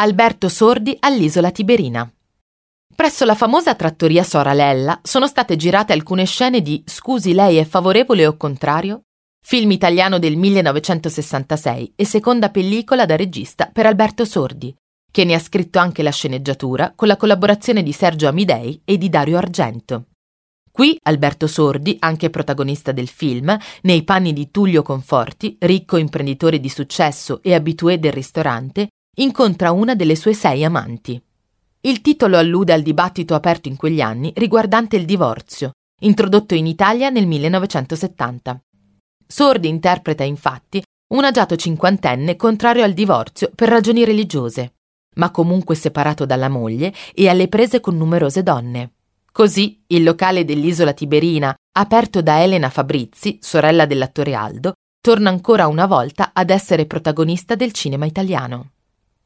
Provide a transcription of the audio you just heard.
Alberto Sordi all'isola Tiberina. Presso la famosa trattoria Soralella sono state girate alcune scene di Scusi, lei è favorevole o contrario? Film italiano del 1966 e seconda pellicola da regista per Alberto Sordi, che ne ha scritto anche la sceneggiatura con la collaborazione di Sergio Amidei e di Dario Argento. Qui Alberto Sordi, anche protagonista del film, nei panni di Tullio Conforti, ricco imprenditore di successo e abitué del ristorante, incontra una delle sue sei amanti. Il titolo allude al dibattito aperto in quegli anni riguardante il divorzio, introdotto in Italia nel 1970. Sordi interpreta infatti un agiato cinquantenne contrario al divorzio per ragioni religiose, ma comunque separato dalla moglie e alle prese con numerose donne. Così il locale dell'isola Tiberina, aperto da Elena Fabrizi, sorella dell'attore Aldo, torna ancora una volta ad essere protagonista del cinema italiano.